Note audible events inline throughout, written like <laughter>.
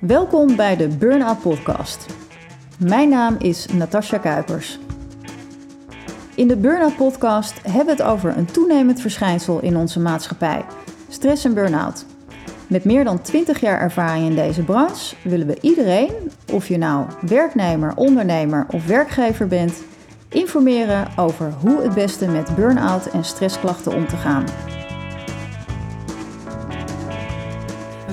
Welkom bij de Burnout Podcast. Mijn naam is Natasja Kuipers. In de Burnout Podcast hebben we het over een toenemend verschijnsel in onze maatschappij: stress en burn-out. Met meer dan 20 jaar ervaring in deze branche willen we iedereen, of je nou werknemer, ondernemer of werkgever bent, informeren over hoe het beste met burn-out en stressklachten om te gaan.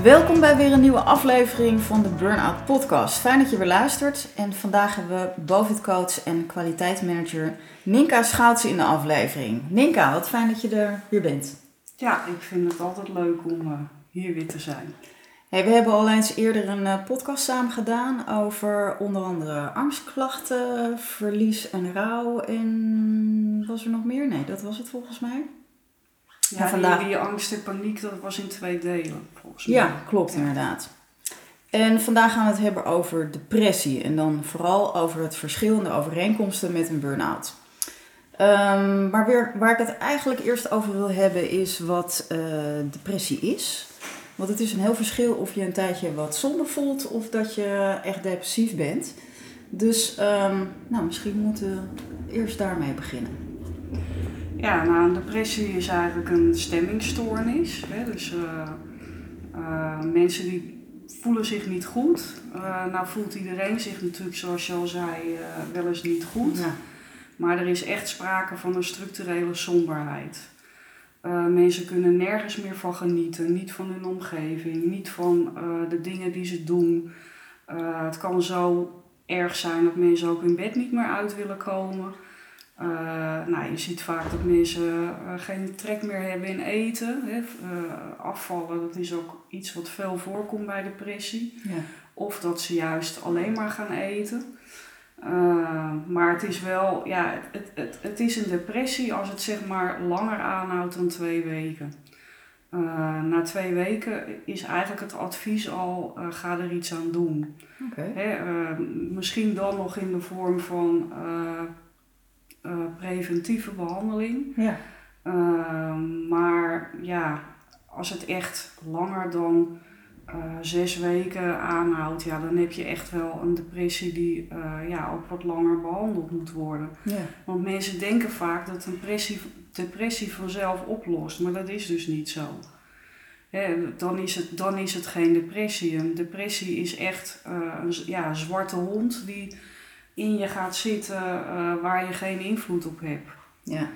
Welkom bij weer een nieuwe aflevering van de Burnout Podcast. Fijn dat je weer luistert. En vandaag hebben we Bovid-coach en kwaliteitsmanager Ninka Schoutsen in de aflevering. Ninka, wat fijn dat je er weer bent. Ja, ik vind het altijd leuk om uh, hier weer te zijn. Hey, we hebben al eens eerder een uh, podcast samen gedaan over onder andere angstklachten, verlies en rouw. En was er nog meer? Nee, dat was het volgens mij. Ja, en vandaag... die, die angst en paniek, dat was in twee delen volgens mij. Ja, klopt inderdaad. En vandaag gaan we het hebben over depressie en dan vooral over het verschillende overeenkomsten met een burn-out. Um, maar weer, waar ik het eigenlijk eerst over wil hebben is wat uh, depressie is. Want het is een heel verschil of je een tijdje wat somber voelt of dat je echt depressief bent. Dus um, nou, misschien moeten we eerst daarmee beginnen. Ja, nou, een depressie is eigenlijk een stemmingstoornis. Hè? Dus uh, uh, mensen die voelen zich niet goed. Uh, nou voelt iedereen zich natuurlijk, zoals je al zei, wel eens niet goed. Ja. Maar er is echt sprake van een structurele somberheid. mensen kunnen nergens meer van genieten, niet van hun omgeving, niet van de dingen die ze doen. het kan zo erg zijn dat mensen ook hun bed niet meer uit willen komen. Uh, nou, je ziet vaak dat mensen uh, geen trek meer hebben in eten. Hè. Uh, afvallen, dat is ook iets wat veel voorkomt bij depressie. Ja. Of dat ze juist alleen maar gaan eten. maar het is wel, ja, het, het, het is een depressie als het zeg maar langer aanhoudt dan twee weken. na twee weken is eigenlijk het advies al, ga er iets aan doen. Okay. Hè, misschien dan nog in de vorm van uh, preventieve behandeling. Ja. Uh, maar ja, als het echt langer dan uh, zes weken aanhoudt, ja, dan heb je echt wel een depressie die uh, ja, ook wat langer behandeld moet worden. Ja. Want mensen denken vaak dat een depressie, depressie vanzelf oplost, maar dat is dus niet zo. dan, is het, dan is het geen depressie. Een depressie is echt een ja, zwarte hond die in je gaat zitten uh, waar je geen invloed op hebt. Ja.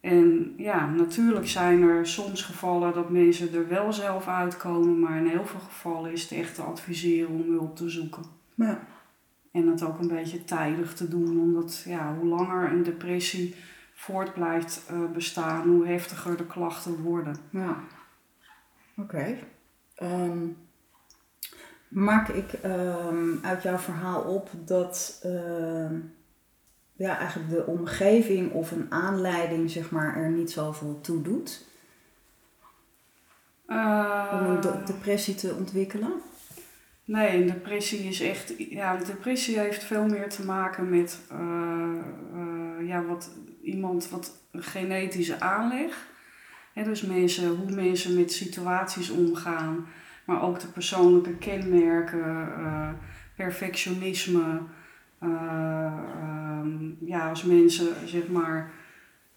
En ja, natuurlijk zijn er soms gevallen dat mensen er wel zelf uitkomen, maar in heel veel gevallen is het echt te adviseren om hulp te zoeken. Ja. En dat ook een beetje tijdig te doen, omdat ja, hoe langer een depressie voort blijft uh, bestaan, hoe heftiger de klachten worden. Ja. Oké. Okay. Um, maak ik um, uit jouw verhaal op dat uh, ja, eigenlijk de omgeving of een aanleiding zeg maar, er niet zoveel toe doet? Uh, om een depressie te ontwikkelen? Nee, een depressie is echt. Ja, een depressie heeft veel meer te maken met uh, ja, wat iemand wat een genetische aanleg. He, dus mensen, hoe mensen met situaties omgaan maar ook de persoonlijke kenmerken, uh, perfectionisme. Uh, um, ja, als mensen zeg maar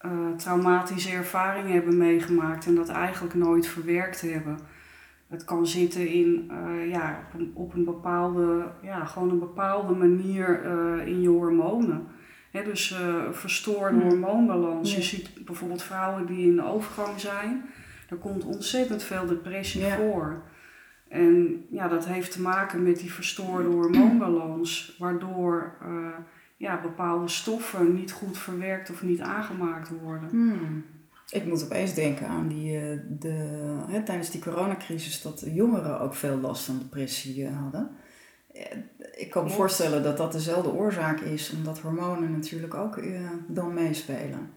uh, traumatische ervaringen hebben meegemaakt en dat eigenlijk nooit verwerkt hebben. Het kan zitten in, ja, op, een, op een bepaalde, ja, gewoon een bepaalde manier in je hormonen. He, dus verstoorde hmm. hormoonbalans. Je ziet bijvoorbeeld vrouwen die in de overgang zijn. Er komt ontzettend veel depressie voor. En ja, dat heeft te maken met die verstoorde hormoonbalans, waardoor uh, ja, bepaalde stoffen niet goed verwerkt of niet aangemaakt worden. Hmm. Ik moet opeens denken aan die, uh, de, hè, tijdens die coronacrisis dat jongeren ook veel last van depressie uh, hadden. Ik kan me voorstellen dat dat dezelfde oorzaak is, omdat hormonen natuurlijk ook dan meespelen.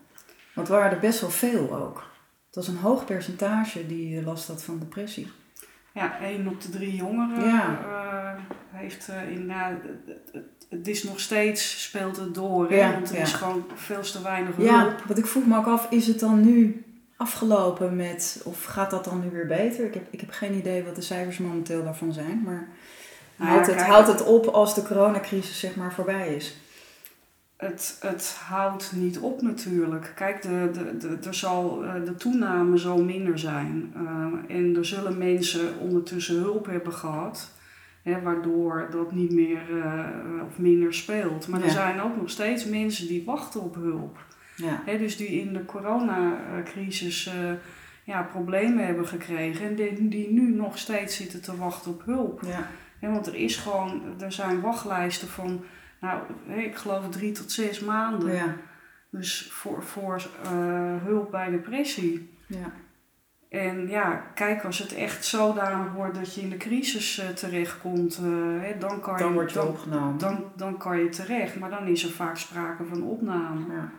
Want er waren er best wel veel ook. Het was een hoog percentage die last had van depressie. Ja, één op de drie jongeren ja. uh, heeft uh, inderdaad. Het is nog steeds, speelt het door. Ja, Want er ja. is gewoon veel te weinig hulp. Ja, wat ik vroeg me ook af, is het dan nu afgelopen met, of gaat dat dan nu weer beter? Ik heb, ik heb geen idee wat de cijfers momenteel daarvan zijn, maar... Nou, Houdt het, houdt het op als de coronacrisis zeg maar voorbij is? Het, het houdt niet op natuurlijk. Kijk, de, de, de, er zal, eh, de toename zal minder zijn. Eh, en er zullen mensen ondertussen hulp hebben gehad. Hè, waardoor dat niet meer eh, of minder speelt. Maar er zijn ook nog steeds mensen die wachten op hulp. Ja. Hè, dus die in de coronacrisis ja, problemen hebben gekregen. En die, die nu nog steeds zitten te wachten op hulp. Ja. Hè, want er is gewoon, er zijn wachtlijsten van, nou, ik geloof drie tot zes maanden. Ja. Dus voor, voor eh, hulp bij depressie. Ja. En ja, kijk, als het echt zodanig wordt dat je in de crisis eh, terechtkomt, eh, hè, dan, kan Dan je, word je dan, opgenomen. dan, dan kan je terecht. Maar dan is er vaak sprake van opname. Ja.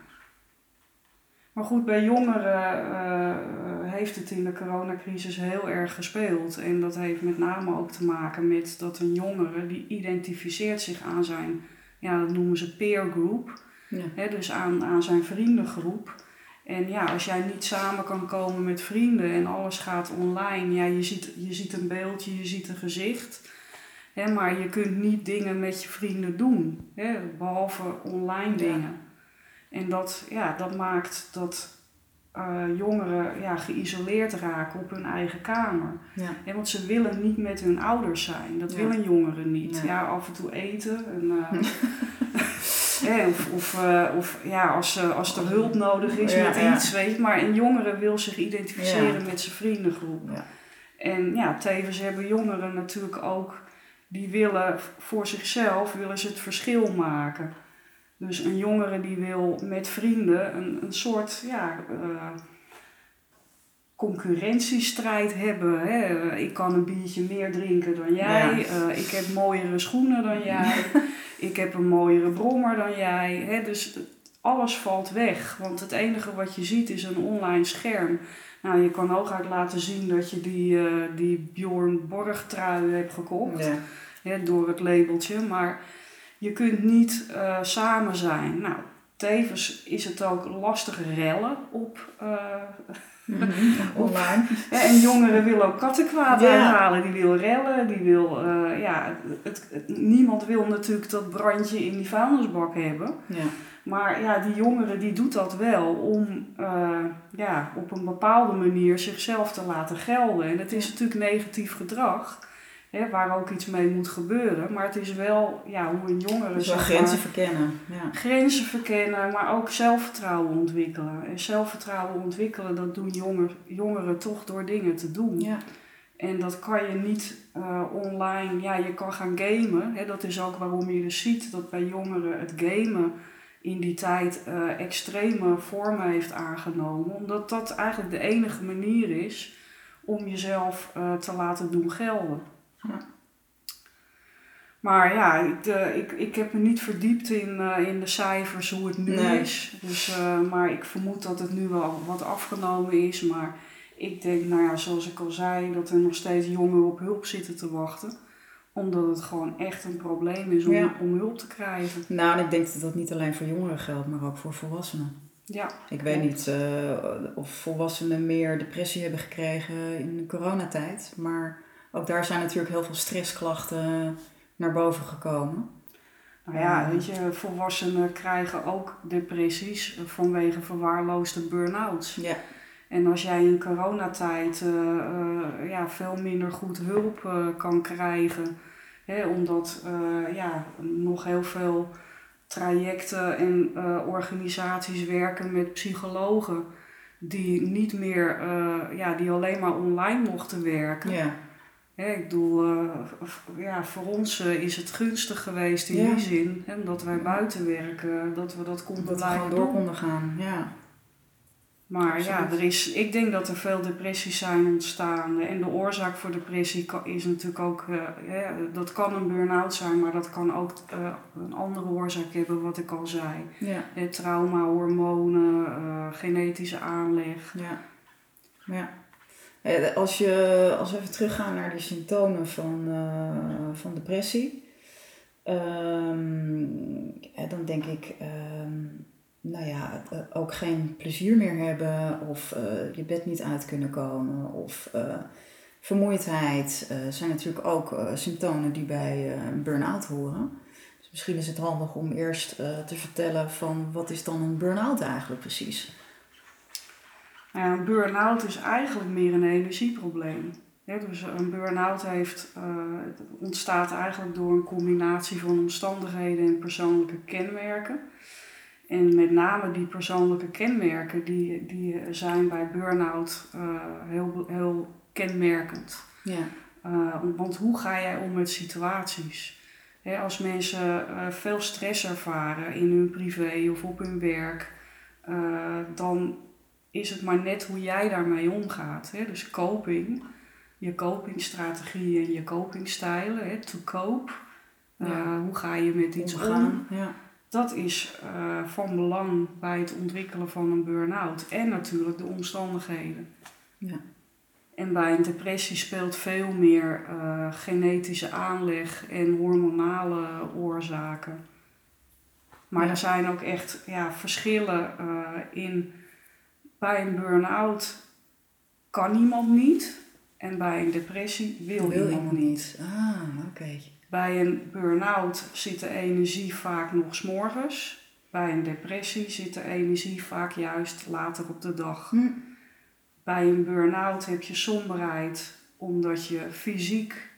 Maar goed, bij jongeren heeft het in de coronacrisis heel erg gespeeld. En dat heeft met name ook te maken met dat een jongere die identificeert zich aan zijn, ja, dat noemen ze peer group. Ja. Hè, dus aan, aan zijn vriendengroep. En ja, als jij niet samen kan komen met vrienden en alles gaat online, ja, je ziet, je ziet een beeldje, je ziet een gezicht. Hè, maar je kunt niet dingen met je vrienden doen, hè, behalve online Ja. dingen. En dat, ja, dat maakt dat eh, jongeren ja, geïsoleerd raken op hun eigen kamer. Ja. Hè, want ze willen niet met hun ouders zijn. Dat Ja. willen jongeren niet. Ja. Ja, af en toe eten. En, eh, <laughs> of of, eh, of ja, als, als er hulp nodig is met iets, weet je. Maar een jongere wil zich identificeren met zijn vriendengroep. Ja. En ja, tevens hebben jongeren natuurlijk ook, die willen voor zichzelf, willen ze het verschil maken. Dus een jongere die wil met vrienden een, een soort, ja, eh, concurrentiestrijd hebben. Hè. Ik kan een biertje meer drinken dan jij. Ja. Eh, ik heb mooiere schoenen dan jij. <laughs> ik heb een mooiere brommer dan jij. Hè. Dus alles valt weg. Want het enige wat je ziet is een online scherm. Nou, je kan hooguit laten zien dat je die, eh, die Bjorn Borg trui hebt gekocht. Ja. Hè, door het labeltje. Maar je kunt niet eh, samen zijn. Nou, tevens is het ook lastig rellen op eh, Mhm. <laughs> Online. Hè, En jongeren willen ook kattenkwaad Ja. uithalen. Die wil rellen, die wil... eh, ja, het, het- niemand wil natuurlijk dat brandje in die vuilnisbak hebben. Ja. Maar ja, die jongere die doet dat wel om ja, op een bepaalde manier zichzelf te laten gelden. En het is natuurlijk negatief gedrag, hè, waar ook iets mee moet gebeuren. Maar het is wel ja, hoe een jongere Dus grenzen maar, verkennen. Ja. grenzen verkennen, maar ook zelfvertrouwen ontwikkelen. En zelfvertrouwen ontwikkelen, dat doen jonger, jongeren toch door dingen te doen. Ja. En dat kan je niet eh, online, ja, je kan gaan gamen. Hè, dat is ook waarom je dus ziet dat bij jongeren het gamen in die tijd eh, extreme vormen heeft aangenomen. Omdat dat eigenlijk de enige manier is om jezelf eh, te laten doen gelden. Ja. Maar ja, ik, de, ik, ik heb me niet verdiept in, eh, in de cijfers hoe het nu Nee. is. Dus, eh, maar ik vermoed dat het nu wel wat afgenomen is. Maar ik denk, nou ja, zoals ik al zei, dat er nog steeds jongeren op hulp zitten te wachten. Omdat het gewoon echt een probleem is om, Ja. om hulp te krijgen. Nou, en ik denk dat dat niet alleen voor jongeren geldt, maar ook voor volwassenen. Ja, Ik weet niet eh, of volwassenen meer depressie hebben gekregen in de coronatijd. Maar ook daar zijn natuurlijk heel veel stressklachten naar boven gekomen. nou ja, Ja. weet je, volwassenen krijgen ook depressies vanwege verwaarloosde burn-outs. Ja. En als jij in coronatijd eh, eh, ja, veel minder goed hulp eh, kan krijgen, hè, omdat eh, ja, nog heel veel trajecten en eh, organisaties werken met psychologen die niet meer, eh, ja, die alleen maar online mochten werken. Ja. Hè, ik bedoel, eh, ja, voor ons eh, is het gunstig geweest in Ja. die zin, hè, dat wij buiten werken, dat we dat konden Dat we blijven door konden gaan. Ja. Maar ja, er is, ik denk dat er veel depressies zijn ontstaan. En de oorzaak voor depressie is natuurlijk ook, eh, dat kan een burn-out zijn, maar dat kan ook een andere oorzaak hebben, wat ik al zei. Ja. Eh, trauma, hormonen, genetische aanleg. Ja. ja. Eh, Als, je, als we even teruggaan naar die symptomen van, eh, van depressie, ehm, dan denk ik, ehm, nou ja, eh, ook geen plezier meer hebben of je bed niet uit kunnen komen of Vermoeidheid zijn natuurlijk ook symptomen die bij een burn-out horen. Dus misschien is het handig om eerst te vertellen van wat is dan een burn-out eigenlijk precies? Nou ja, een burn-out is eigenlijk meer een energieprobleem. dus een burn-out heeft, uh, ontstaat eigenlijk door een combinatie van omstandigheden en persoonlijke kenmerken. En met name die persoonlijke kenmerken, die, die zijn bij burn-out uh, heel, heel kenmerkend. Ja. Uh, want hoe ga jij om met situaties? als mensen veel stress ervaren in hun privé of op hun werk, dan is het maar net hoe jij daarmee omgaat. Hè? Dus coping, je copingstrategieën en je copingstijlen, hè? to cope. Uh, hoe ga je met iets om? Ja. Dat is uh, van belang bij het ontwikkelen van een burn-out. En natuurlijk de omstandigheden. Ja. En bij een depressie speelt veel meer uh, genetische aanleg en hormonale oorzaken. Maar er zijn ook echt ja, verschillen in bij een burn-out kan iemand niet. En bij een depressie wil, wil iemand niet. Ah, oké. Bij een burn-out zit de energie vaak nog s'morgens. Bij een depressie zit de energie vaak juist later op de dag. Hm. Bij een burn-out heb je somberheid omdat je fysiek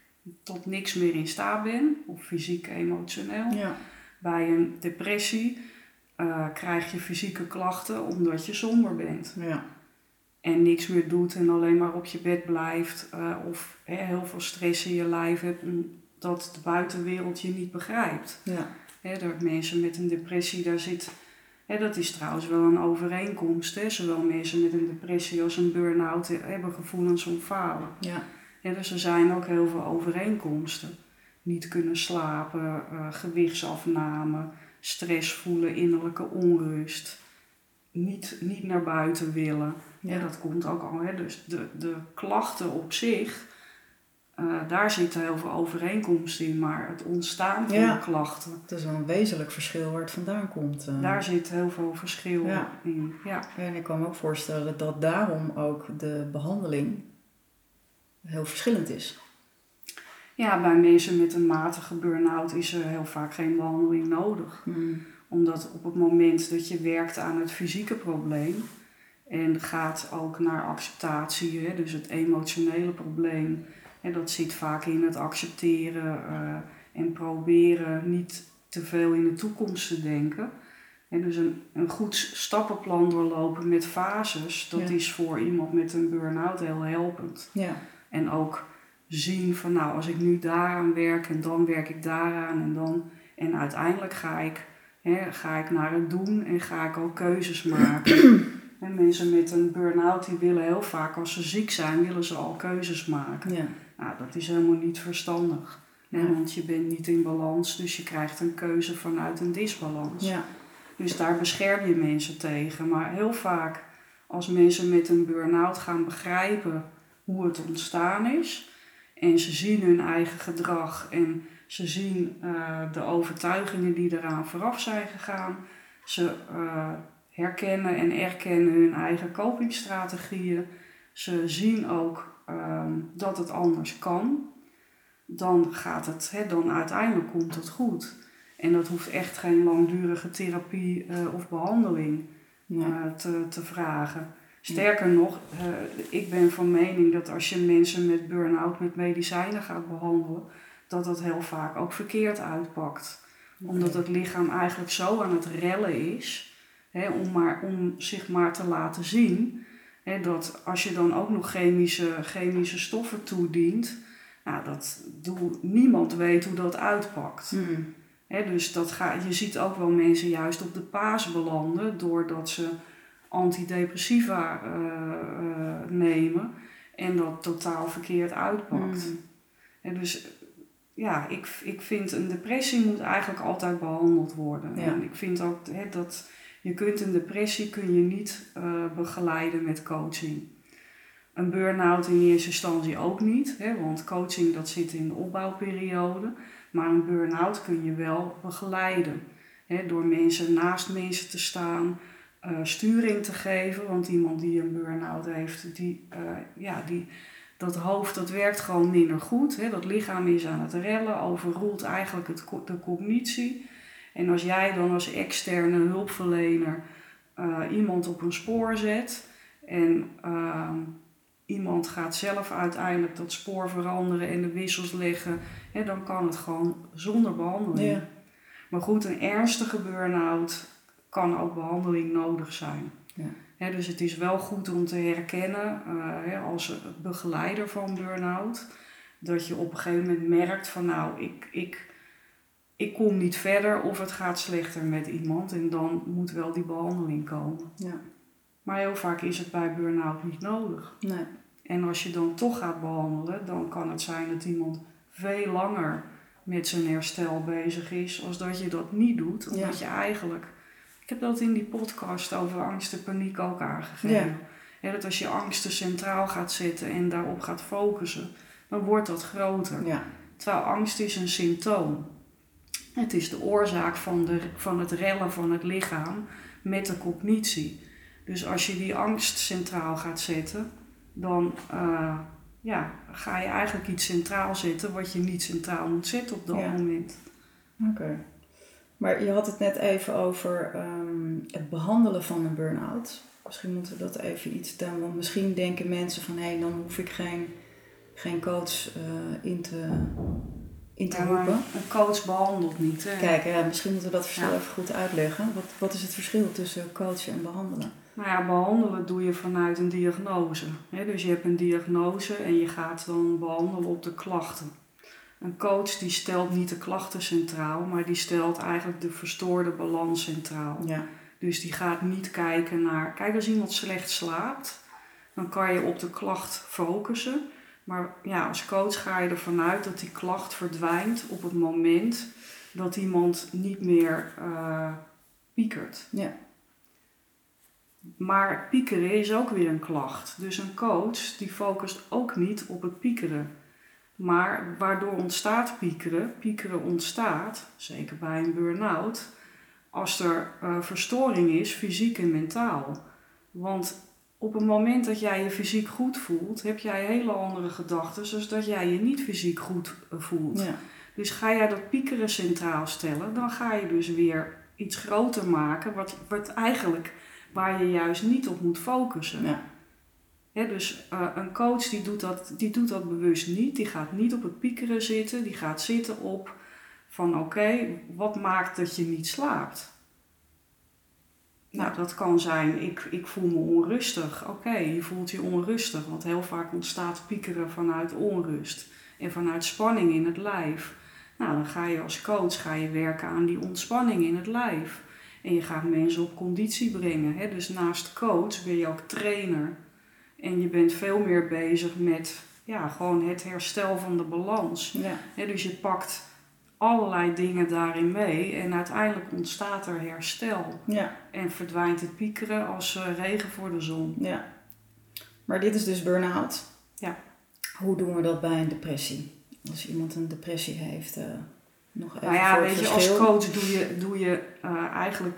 tot niks meer in staat bent, of fysiek emotioneel. Ja. Bij een depressie uh, krijg je fysieke klachten omdat je somber bent. Ja. En niks meer doet en alleen maar op je bed blijft. Uh, of heel veel stress in je lijf hebt omdat de buitenwereld je niet begrijpt. Ja. Hè, dat mensen met een depressie, daar zit... Hè, dat is trouwens wel een overeenkomst. Hè. Zowel mensen met een depressie als een burn-out hebben gevoelens van falen. Ja. dus er zijn ook heel veel overeenkomsten. Niet kunnen slapen, uh, gewichtsafname stress voelen, innerlijke onrust, niet, niet naar buiten willen. Ja. dat komt ook al. Hè. Dus de, de klachten op zich, uh, daar zitten heel veel overeenkomsten in, maar het ontstaan van de klachten. Het is wel een wezenlijk verschil waar het vandaan komt. Uh. Daar zit heel veel verschil in. Ja. En ik kan me ook voorstellen dat daarom ook de behandeling heel verschillend is. Ja, bij mensen met een matige burn-out is er heel vaak geen behandeling nodig. Hmm. Omdat op het moment dat je werkt aan het fysieke probleem en gaat ook naar acceptatie, hè, dus het emotionele probleem, hè, dat zit vaak in het accepteren uh, en proberen niet te veel in de toekomst te denken. En dus een, een goed stappenplan doorlopen met fases, dat is voor iemand met een burn-out heel helpend. Ja. En ook zien van nou, als ik nu daaraan werk en dan werk ik daaraan en dan. En uiteindelijk ga ik, hè, ga ik naar het doen en ga ik ook keuzes maken. <clears throat> en mensen met een burn-out die willen heel vaak als ze ziek zijn, willen ze al keuzes maken. Ja. Nou, dat is helemaal niet verstandig. Want je bent niet in balans, dus je krijgt een keuze vanuit een disbalans. Ja. Dus daar bescherm je mensen tegen. Maar heel vaak als mensen met een burn-out gaan begrijpen hoe het ontstaan is, en ze zien hun eigen gedrag en ze zien uh, de overtuigingen die eraan vooraf zijn gegaan. Ze uh, herkennen en erkennen hun eigen copingstrategieën. Ze zien ook um, dat het anders kan. Dan gaat het, hè, dan uiteindelijk komt het goed. En dat hoeft echt geen langdurige therapie uh, of behandeling te, te vragen. Sterker nog, uh, ik ben van mening dat als je mensen met burn-out met medicijnen gaat behandelen, dat dat heel vaak ook verkeerd uitpakt. Omdat het lichaam eigenlijk zo aan het rellen is, hè, om, maar, om zich maar te laten zien, hè, dat als je dan ook nog chemische, chemische stoffen toedient, nou, dat doe, niemand weet hoe dat uitpakt. Mm. Hè, dus dat ga, je ziet ook wel mensen juist op de paas belanden doordat ze antidepressiva uh, nemen en dat totaal verkeerd uitpakt. Mm. En dus ja, ik, ik vind een depressie moet eigenlijk altijd behandeld worden. En ik vind ook hè, dat je kunt een depressie kun je niet uh, begeleiden met coaching. Een burn-out in eerste instantie ook niet, hè, want coaching dat zit in de opbouwperiode. Maar een burn-out kun je wel begeleiden. Hè, door mensen naast mensen te staan, uh, sturing te geven. Want iemand die een burn-out heeft, die, uh, ja, die, dat hoofd dat werkt gewoon minder goed. Hè? Dat lichaam is aan het rellen, overroelt eigenlijk het, de cognitie. En als jij dan als externe hulpverlener uh, iemand op een spoor zet en uh, iemand gaat zelf uiteindelijk dat spoor veranderen en de wissels leggen, hè, dan kan het gewoon zonder behandeling. Ja. Maar goed, een ernstige burn-out kan ook behandeling nodig zijn. Ja. dus het is wel goed om te herkennen uh, als begeleider van burn-out, dat je op een gegeven moment merkt van nou, ik, ik, ik kom niet verder of het gaat slechter met iemand en dan moet wel die behandeling komen. Ja. Maar heel vaak is het bij burn-out niet nodig. Nee. En als je dan toch gaat behandelen, dan kan het zijn dat iemand veel langer met zijn herstel bezig is, als dat je dat niet doet. Omdat je eigenlijk, ik heb dat in die podcast over angst en paniek ook aangegeven. Ja. dat als je angsten centraal gaat zetten en daarop gaat focussen, dan wordt dat groter. Ja. Terwijl angst is een symptoom. Het is de oorzaak van, de, van het rellen van het lichaam met de cognitie. Dus als je die angst centraal gaat zetten, dan uh, ja, ga je eigenlijk iets centraal zetten wat je niet centraal moet zetten op dat moment. Oké. Maar je had het net even over um, het behandelen van een burn-out. Misschien moeten we dat even iets doen. Want misschien denken mensen van hé, hey, dan hoef ik geen, geen coach uh, in te, in te ja, roepen. Een coach behandelt niet. Hè? Kijk, ja, misschien moeten we dat verschil even goed uitleggen. Wat, wat is het verschil tussen coachen en behandelen? Nou ja, behandelen doe je vanuit een diagnose. dus je hebt een diagnose en je gaat dan behandelen op de klachten. Een coach die stelt niet de klachten centraal, maar die stelt eigenlijk de verstoorde balans centraal. Ja. Dus die gaat niet kijken naar, kijk als iemand slecht slaapt, dan kan je op de klacht focussen. Maar ja, als coach ga je ervan uit dat die klacht verdwijnt op het moment dat iemand niet meer uh, piekert. Ja. Maar piekeren is ook weer een klacht. Dus een coach die focust ook niet op het piekeren. Maar waardoor ontstaat piekeren? Piekeren ontstaat, zeker bij een burn-out, als er uh, verstoring is, fysiek en mentaal. Want op het moment dat jij je fysiek goed voelt, heb jij hele andere gedachten, zoals dat jij je niet fysiek goed eh, voelt. Ja. Dus ga jij dat piekeren centraal stellen, dan ga je dus weer iets groter maken, wat, wat eigenlijk waar je juist niet op moet focussen. Ja. Dus uh, een coach die doet, dat, die doet dat bewust niet. Die gaat niet op het piekeren zitten. Die gaat zitten op van oké, wat maakt dat je niet slaapt? Nou, dat kan zijn, ik, ik voel me onrustig. Oké, je voelt je onrustig, want heel vaak ontstaat piekeren vanuit onrust en vanuit spanning in het lijf. Nou, dan ga je als coach ga je werken aan die ontspanning in het lijf. En je gaat mensen op conditie brengen. Dus naast coach ben je ook trainer. En je bent veel meer bezig met ja, gewoon het herstel van de balans. Ja. dus je pakt allerlei dingen daarin mee en uiteindelijk ontstaat er herstel. Ja. En verdwijnt het piekeren als uh, regen voor de zon. Ja. Maar dit is dus burn-out. Ja. Hoe doen we dat bij een depressie? Als iemand een depressie heeft, uh, nog even Nou ja, weet je, als coach doe je, doe je uh, eigenlijk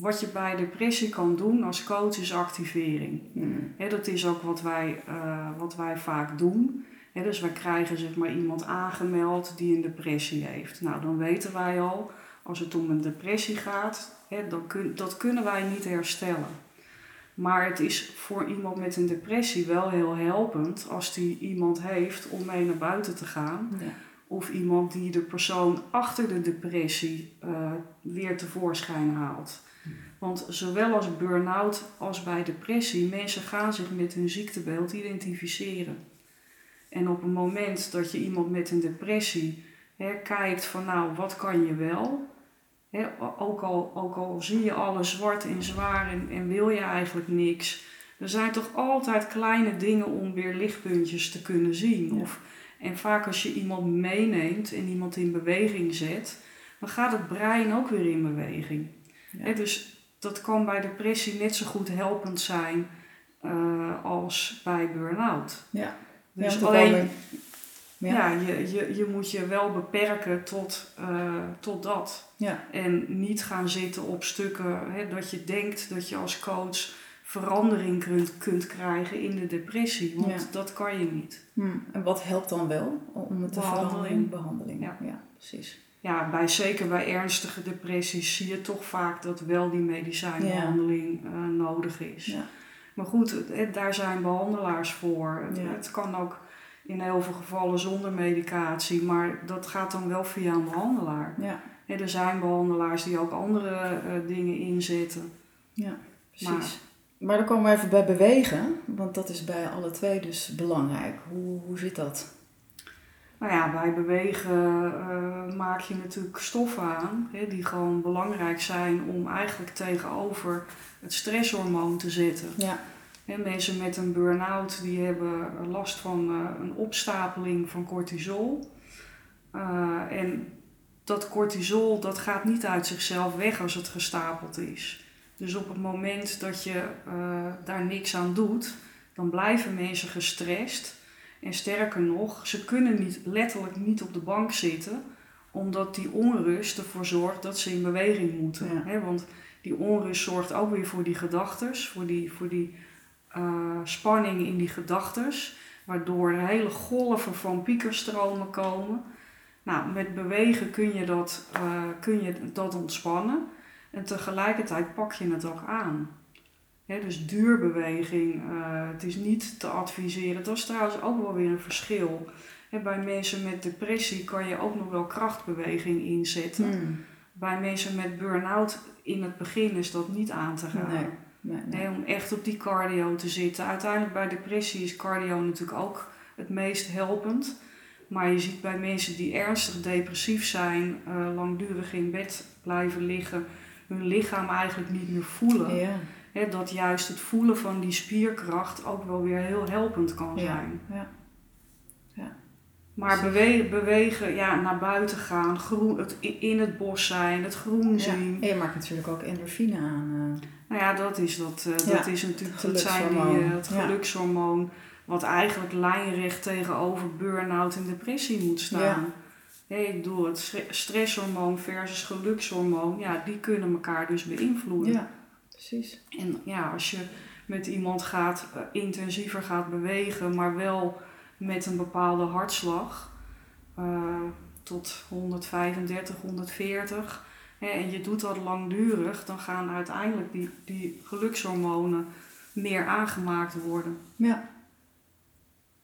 wat je bij depressie kan doen als coach is activering. Hmm. dat is ook wat wij, uh, wat wij vaak doen. He, dus we krijgen zeg maar, iemand aangemeld die een depressie heeft. Nou, dan weten wij al, als het om een depressie gaat, dan kun, dat kunnen wij niet herstellen. Maar het is voor iemand met een depressie wel heel helpend als die iemand heeft om mee naar buiten te gaan. Ja. Of iemand die de persoon achter de depressie uh, weer tevoorschijn haalt. Want zowel als burn-out als bij depressie, mensen gaan zich met hun ziektebeeld identificeren. En op het moment dat je iemand met een depressie hè, kijkt van nou, wat kan je wel? Hè, ook, al, ook al zie je alles zwart en zwaar en, en wil je eigenlijk niks. Er zijn toch altijd kleine dingen om weer lichtpuntjes te kunnen zien. Of, en vaak als je iemand meeneemt en iemand in beweging zet, dan gaat het brein ook weer in beweging. Ja. dus dat kan bij depressie net zo goed helpend zijn uh, als bij burn-out. Ja. Dus alleen, ja. ja, je, je, je moet je wel beperken tot, uh, tot dat. Ja. En niet gaan zitten op stukken hè, dat je denkt dat je als coach verandering kunt, kunt krijgen in de depressie. Want Ja. dat kan je niet. Hm. En wat helpt dan wel om het te Behandeling. veranderen? Behandeling. Ja. ja, precies. Ja, bij, zeker bij ernstige depressies zie je toch vaak dat wel die medicijnbehandeling eh, nodig is. Ja. Maar goed, het- daar zijn behandelaars voor. Het, Ja. het kan ook in heel veel gevallen zonder medicatie, maar dat gaat dan wel via een behandelaar. Er zijn behandelaars die ook andere eh, dingen inzetten. ja precies. Maar, dan komen we even bij bewegen, want dat is bij alle twee dus belangrijk. Hoe, hoe zit dat? Nou ja, bij bewegen eh, maak je natuurlijk stoffen aan hè, die gewoon belangrijk zijn om eigenlijk tegenover het stresshormoon te zetten. Ja, Hè, mensen met een burn-out die hebben last van eh, een opstapeling van cortisol. Eh, en dat cortisol dat gaat niet uit zichzelf weg als het gestapeld is. Dus op het moment dat je daar niks aan doet, dan blijven mensen gestrest. En sterker nog, ze kunnen niet, letterlijk niet op de bank zitten, omdat die onrust ervoor zorgt dat ze in beweging moeten. Ja. Hè, want die onrust zorgt ook weer voor die gedachtes, voor die, voor die eh, spanning in die gedachtes, waardoor er hele golven van piekerstromen komen. Nou, met bewegen kun je dat, eh, kun je dat ontspannen en tegelijkertijd pak je het ook aan. Dus duurbeweging, eh, het is niet te adviseren. Dat is trouwens ook wel weer een verschil. Bij mensen met depressie kan je ook nog wel krachtbeweging inzetten. Hm. Bij mensen met burn-out in het begin is dat niet aan te gaan. Nee. Nee, nee. Nee, om echt op die cardio te zitten. Uiteindelijk bij depressie is cardio natuurlijk ook het meest helpend. Maar je ziet bij mensen die ernstig depressief zijn, eh, langdurig in bed blijven liggen, hun lichaam eigenlijk niet meer voelen. Ja, Hè, dat juist het voelen van die spierkracht ook wel weer heel helpend kan Ja. zijn. ja. Maar bewe- bewegen, ja, naar buiten gaan, groen, het, in het bos zijn, het groen Ja. zien. En je maakt natuurlijk ook endorfine aan. eh. Nou ja, dat is, dat, eh, Ja, dat is natuurlijk dat zijn die, eh, het Ja. gelukshormoon. Wat eigenlijk lijnrecht tegenover burn-out en depressie moet staan. Ja. Ik bedoel, het stre- stresshormoon versus gelukshormoon, ja, die kunnen elkaar dus beïnvloeden. ja, precies. En ja, als je met iemand gaat, eh, intensiever gaat bewegen, maar wel met een bepaalde hartslag, eh, tot 135, 140, hè, en je doet dat langdurig, dan gaan uiteindelijk die, die gelukshormonen meer aangemaakt worden. Ja,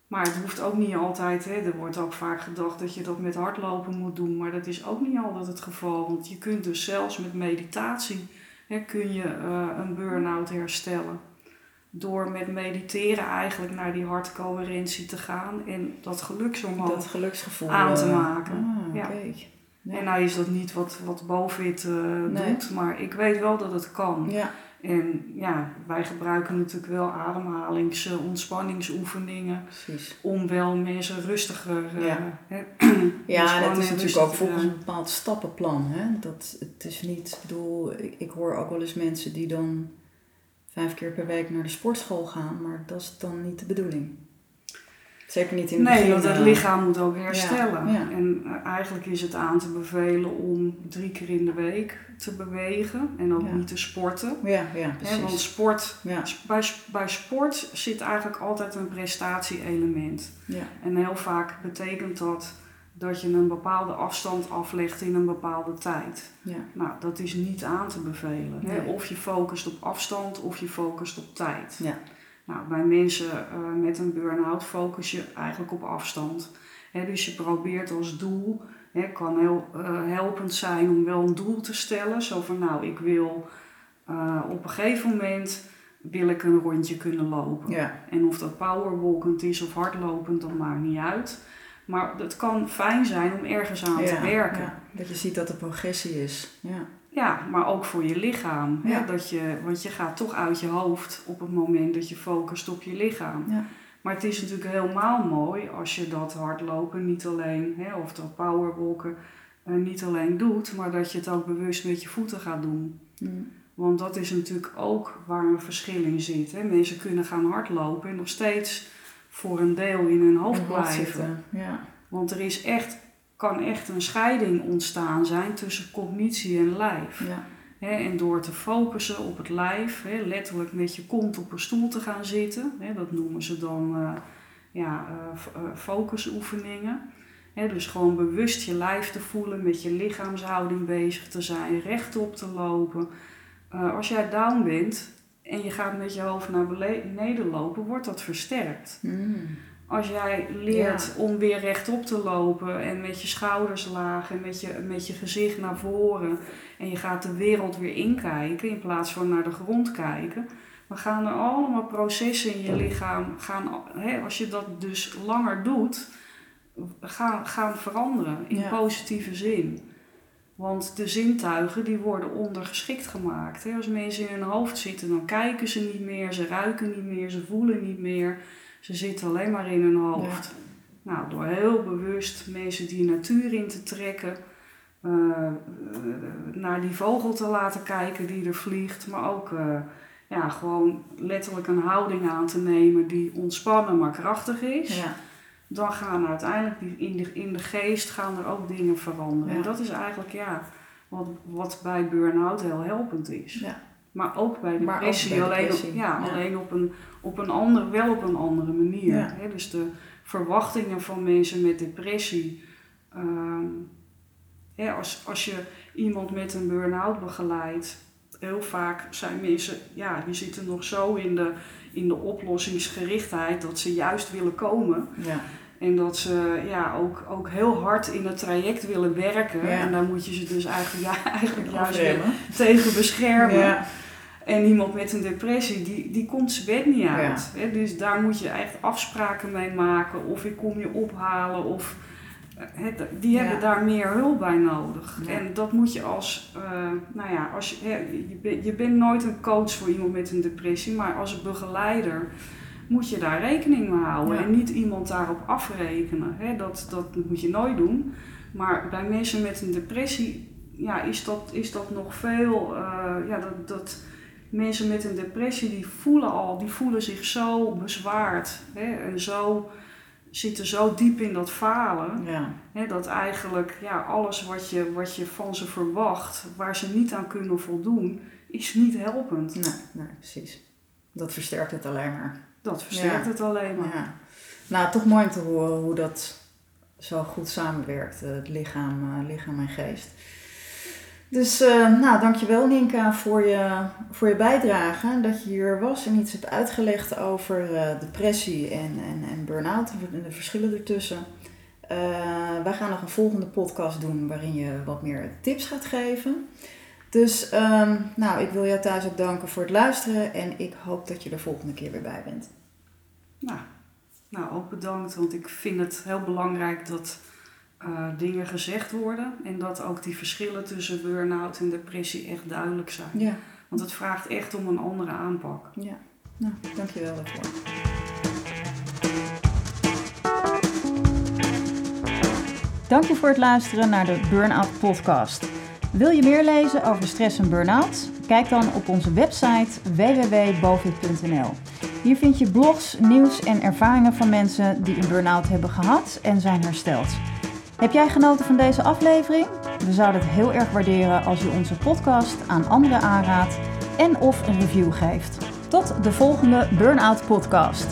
Maar het hoeft ook niet altijd, hè. er wordt ook vaak gedacht dat je dat met hardlopen moet doen, maar dat is ook niet altijd het geval. Want je kunt dus zelfs met meditatie hè, kun je eh, een burn-out herstellen. Door met mediteren eigenlijk naar die hartcoherentie te gaan en dat gelukshormoon. dat geluksgevoel aan te eh, maken. Ah, Ja. En nou is dat niet wat, wat Bovit eh, Nee. doet, maar ik weet wel dat het kan. Ja, En ja, wij gebruiken natuurlijk wel ademhalings- eh, ontspanningsoefeningen precies. om wel mensen rustiger eh, Ja. hè, <clears throat> Ja, en ontspannen het is natuurlijk ook volgens een bepaald stappenplan. Hè? Dat, het is niet, ik bedoel, ik, ik hoor ook wel eens mensen die dan vijf keer per week naar de sportschool gaan, maar dat is dan niet de bedoeling. Zeker niet in het Nee, begin. want het eh, lichaam moet ook herstellen. ja. En eigenlijk is het aan te bevelen om drie keer in de week te bewegen en ook Ja. niet te sporten. Ja, ja, precies. want sport, bij, bij sport zit eigenlijk altijd een prestatie-element. ja, En heel vaak betekent dat dat je een bepaalde afstand aflegt in een bepaalde tijd. ja, Nou, dat is niet aan te bevelen. Nee. Of je focust op afstand of je focust op tijd. Ja. Nou, bij mensen eh, met een burn-out focus je eigenlijk op afstand. Dus je probeert als doel, hè, kan heel eh, helpend zijn om wel een doel te stellen. Zo van, nou, ik wil eh, op een gegeven moment wil ik een rondje kunnen lopen. ja, En of dat powerwalkend is of hardlopend, dat maakt niet uit. Maar het kan fijn zijn om ergens aan te werken. ja. Dat je ziet dat er progressie is. Ja, Ja, maar ook voor je lichaam. Ja. Hè? Dat je, want je gaat toch uit je hoofd op het moment dat je focust op je lichaam. Ja. Maar het is natuurlijk helemaal mooi als je dat hardlopen niet alleen, hè, of dat powerwalken eh, niet alleen doet, maar dat je het ook bewust met je voeten gaat doen. Mm. Want dat is natuurlijk ook waar een verschil in zit. Hè. Mensen kunnen gaan hardlopen en nog steeds voor een deel in hun hoofd blijven. zitten. Ja, Want er is echt, kan echt een scheiding ontstaan zijn tussen cognitie en lijf. ja, en door te focussen op het lijf, letterlijk met je kont op een stoel te gaan zitten, dat noemen ze dan uh, ja, uh, focusoefeningen. Hè, dus gewoon bewust je lijf te voelen, met je lichaamshouding bezig te zijn, rechtop te lopen. Uh, als jij down bent en je gaat met je hoofd naar beneden lopen, wordt dat versterkt. Mm. Als jij leert om weer rechtop te lopen en met je schouders laag en met je, met je gezicht naar voren en je gaat de wereld weer inkijken in plaats van naar de grond kijken, dan gaan er allemaal processen in je lichaam, gaan, hè, als je dat dus langer doet, gaan, gaan veranderen in positieve zin. Want de zintuigen die worden ondergeschikt gemaakt. Als mensen in hun hoofd zitten, dan kijken ze niet meer, ze ruiken niet meer, ze voelen niet meer. Ze zitten alleen maar in hun hoofd. Nou, door heel bewust mensen die natuur in te trekken, uh, naar die vogel te laten kijken die er vliegt, maar ook uh, ja, gewoon letterlijk een houding aan te nemen die ontspannen maar krachtig is. Ja. Dan gaan uiteindelijk in de, in de geest gaan er ook dingen veranderen. En dat is eigenlijk ja, wat, wat bij burn-out heel helpend is. Ja. Maar ook bij depressie, alleen, op, ja, alleen op, een, op een ander, wel op een andere manier. Hè? Dus de verwachtingen van mensen met depressie. Um, als, als je iemand met een burn-out begeleidt, heel vaak zijn mensen, ja, die zitten nog zo in de, in de oplossingsgerichtheid dat ze juist willen komen. Ja. En dat ze ja, ook, ook heel hard in het traject willen werken. En daar moet je ze dus eigenlijk, ja, <laughs> eigenlijk juist tegen beschermen. Ja. En iemand met een depressie, die, die komt zijn bed niet uit. Hè? Dus daar moet je echt afspraken mee maken. Of ik kom je ophalen. Of, eh, die hebben daar meer hulp bij nodig. En dat moet je als, uh, nou ja, als je, je, bent, je bent nooit een coach voor iemand met een depressie. Maar als begeleider moet je daar rekening mee houden. En niet iemand daarop afrekenen. Hè? Dat, dat moet je nooit doen. Maar bij mensen met een depressie ja, is, dat, is dat nog veel... Uh, ja, dat, dat, mensen met een depressie die voelen al, die voelen zich zo bezwaard hè, en zo zitten zo diep in dat falen. Ja. Hè, dat eigenlijk ja, alles wat je, wat je van ze verwacht, waar ze niet aan kunnen voldoen, is niet helpend. Nee, nee precies. Dat versterkt het alleen maar. Dat versterkt het alleen maar. Ja. Nou, toch mooi om te horen hoe dat zo goed samenwerkt, het lichaam, uh, lichaam en geest. Dus uh, nou, dankjewel Ninka voor je, voor je bijdrage. Dat je hier was en iets hebt uitgelegd over uh, depressie en, en, en burn-out en de verschillen ertussen. Uh, wij gaan nog een volgende podcast doen waarin je wat meer tips gaat geven. Dus um, nou, ik wil jou thuis ook danken voor het luisteren en ik hoop dat je er volgende keer weer bij bent. Nou, nou ook bedankt, want ik vind het heel belangrijk dat uh, dingen gezegd worden en dat ook die verschillen tussen burn-out en depressie echt duidelijk zijn. Ja. Want het vraagt echt om een andere aanpak. Ja, nou, dankjewel daarvoor. Dank je voor het luisteren naar de Burnout Podcast. Wil je meer lezen over stress en burn-out? Kijk dan op onze website www.bovit.nl. Hier vind je blogs, nieuws en ervaringen van mensen die een burn-out hebben gehad en zijn hersteld. Heb jij genoten van deze aflevering? We zouden het heel erg waarderen als je onze podcast aan anderen aanraadt en of een review geeft. Tot de volgende Burnout Podcast.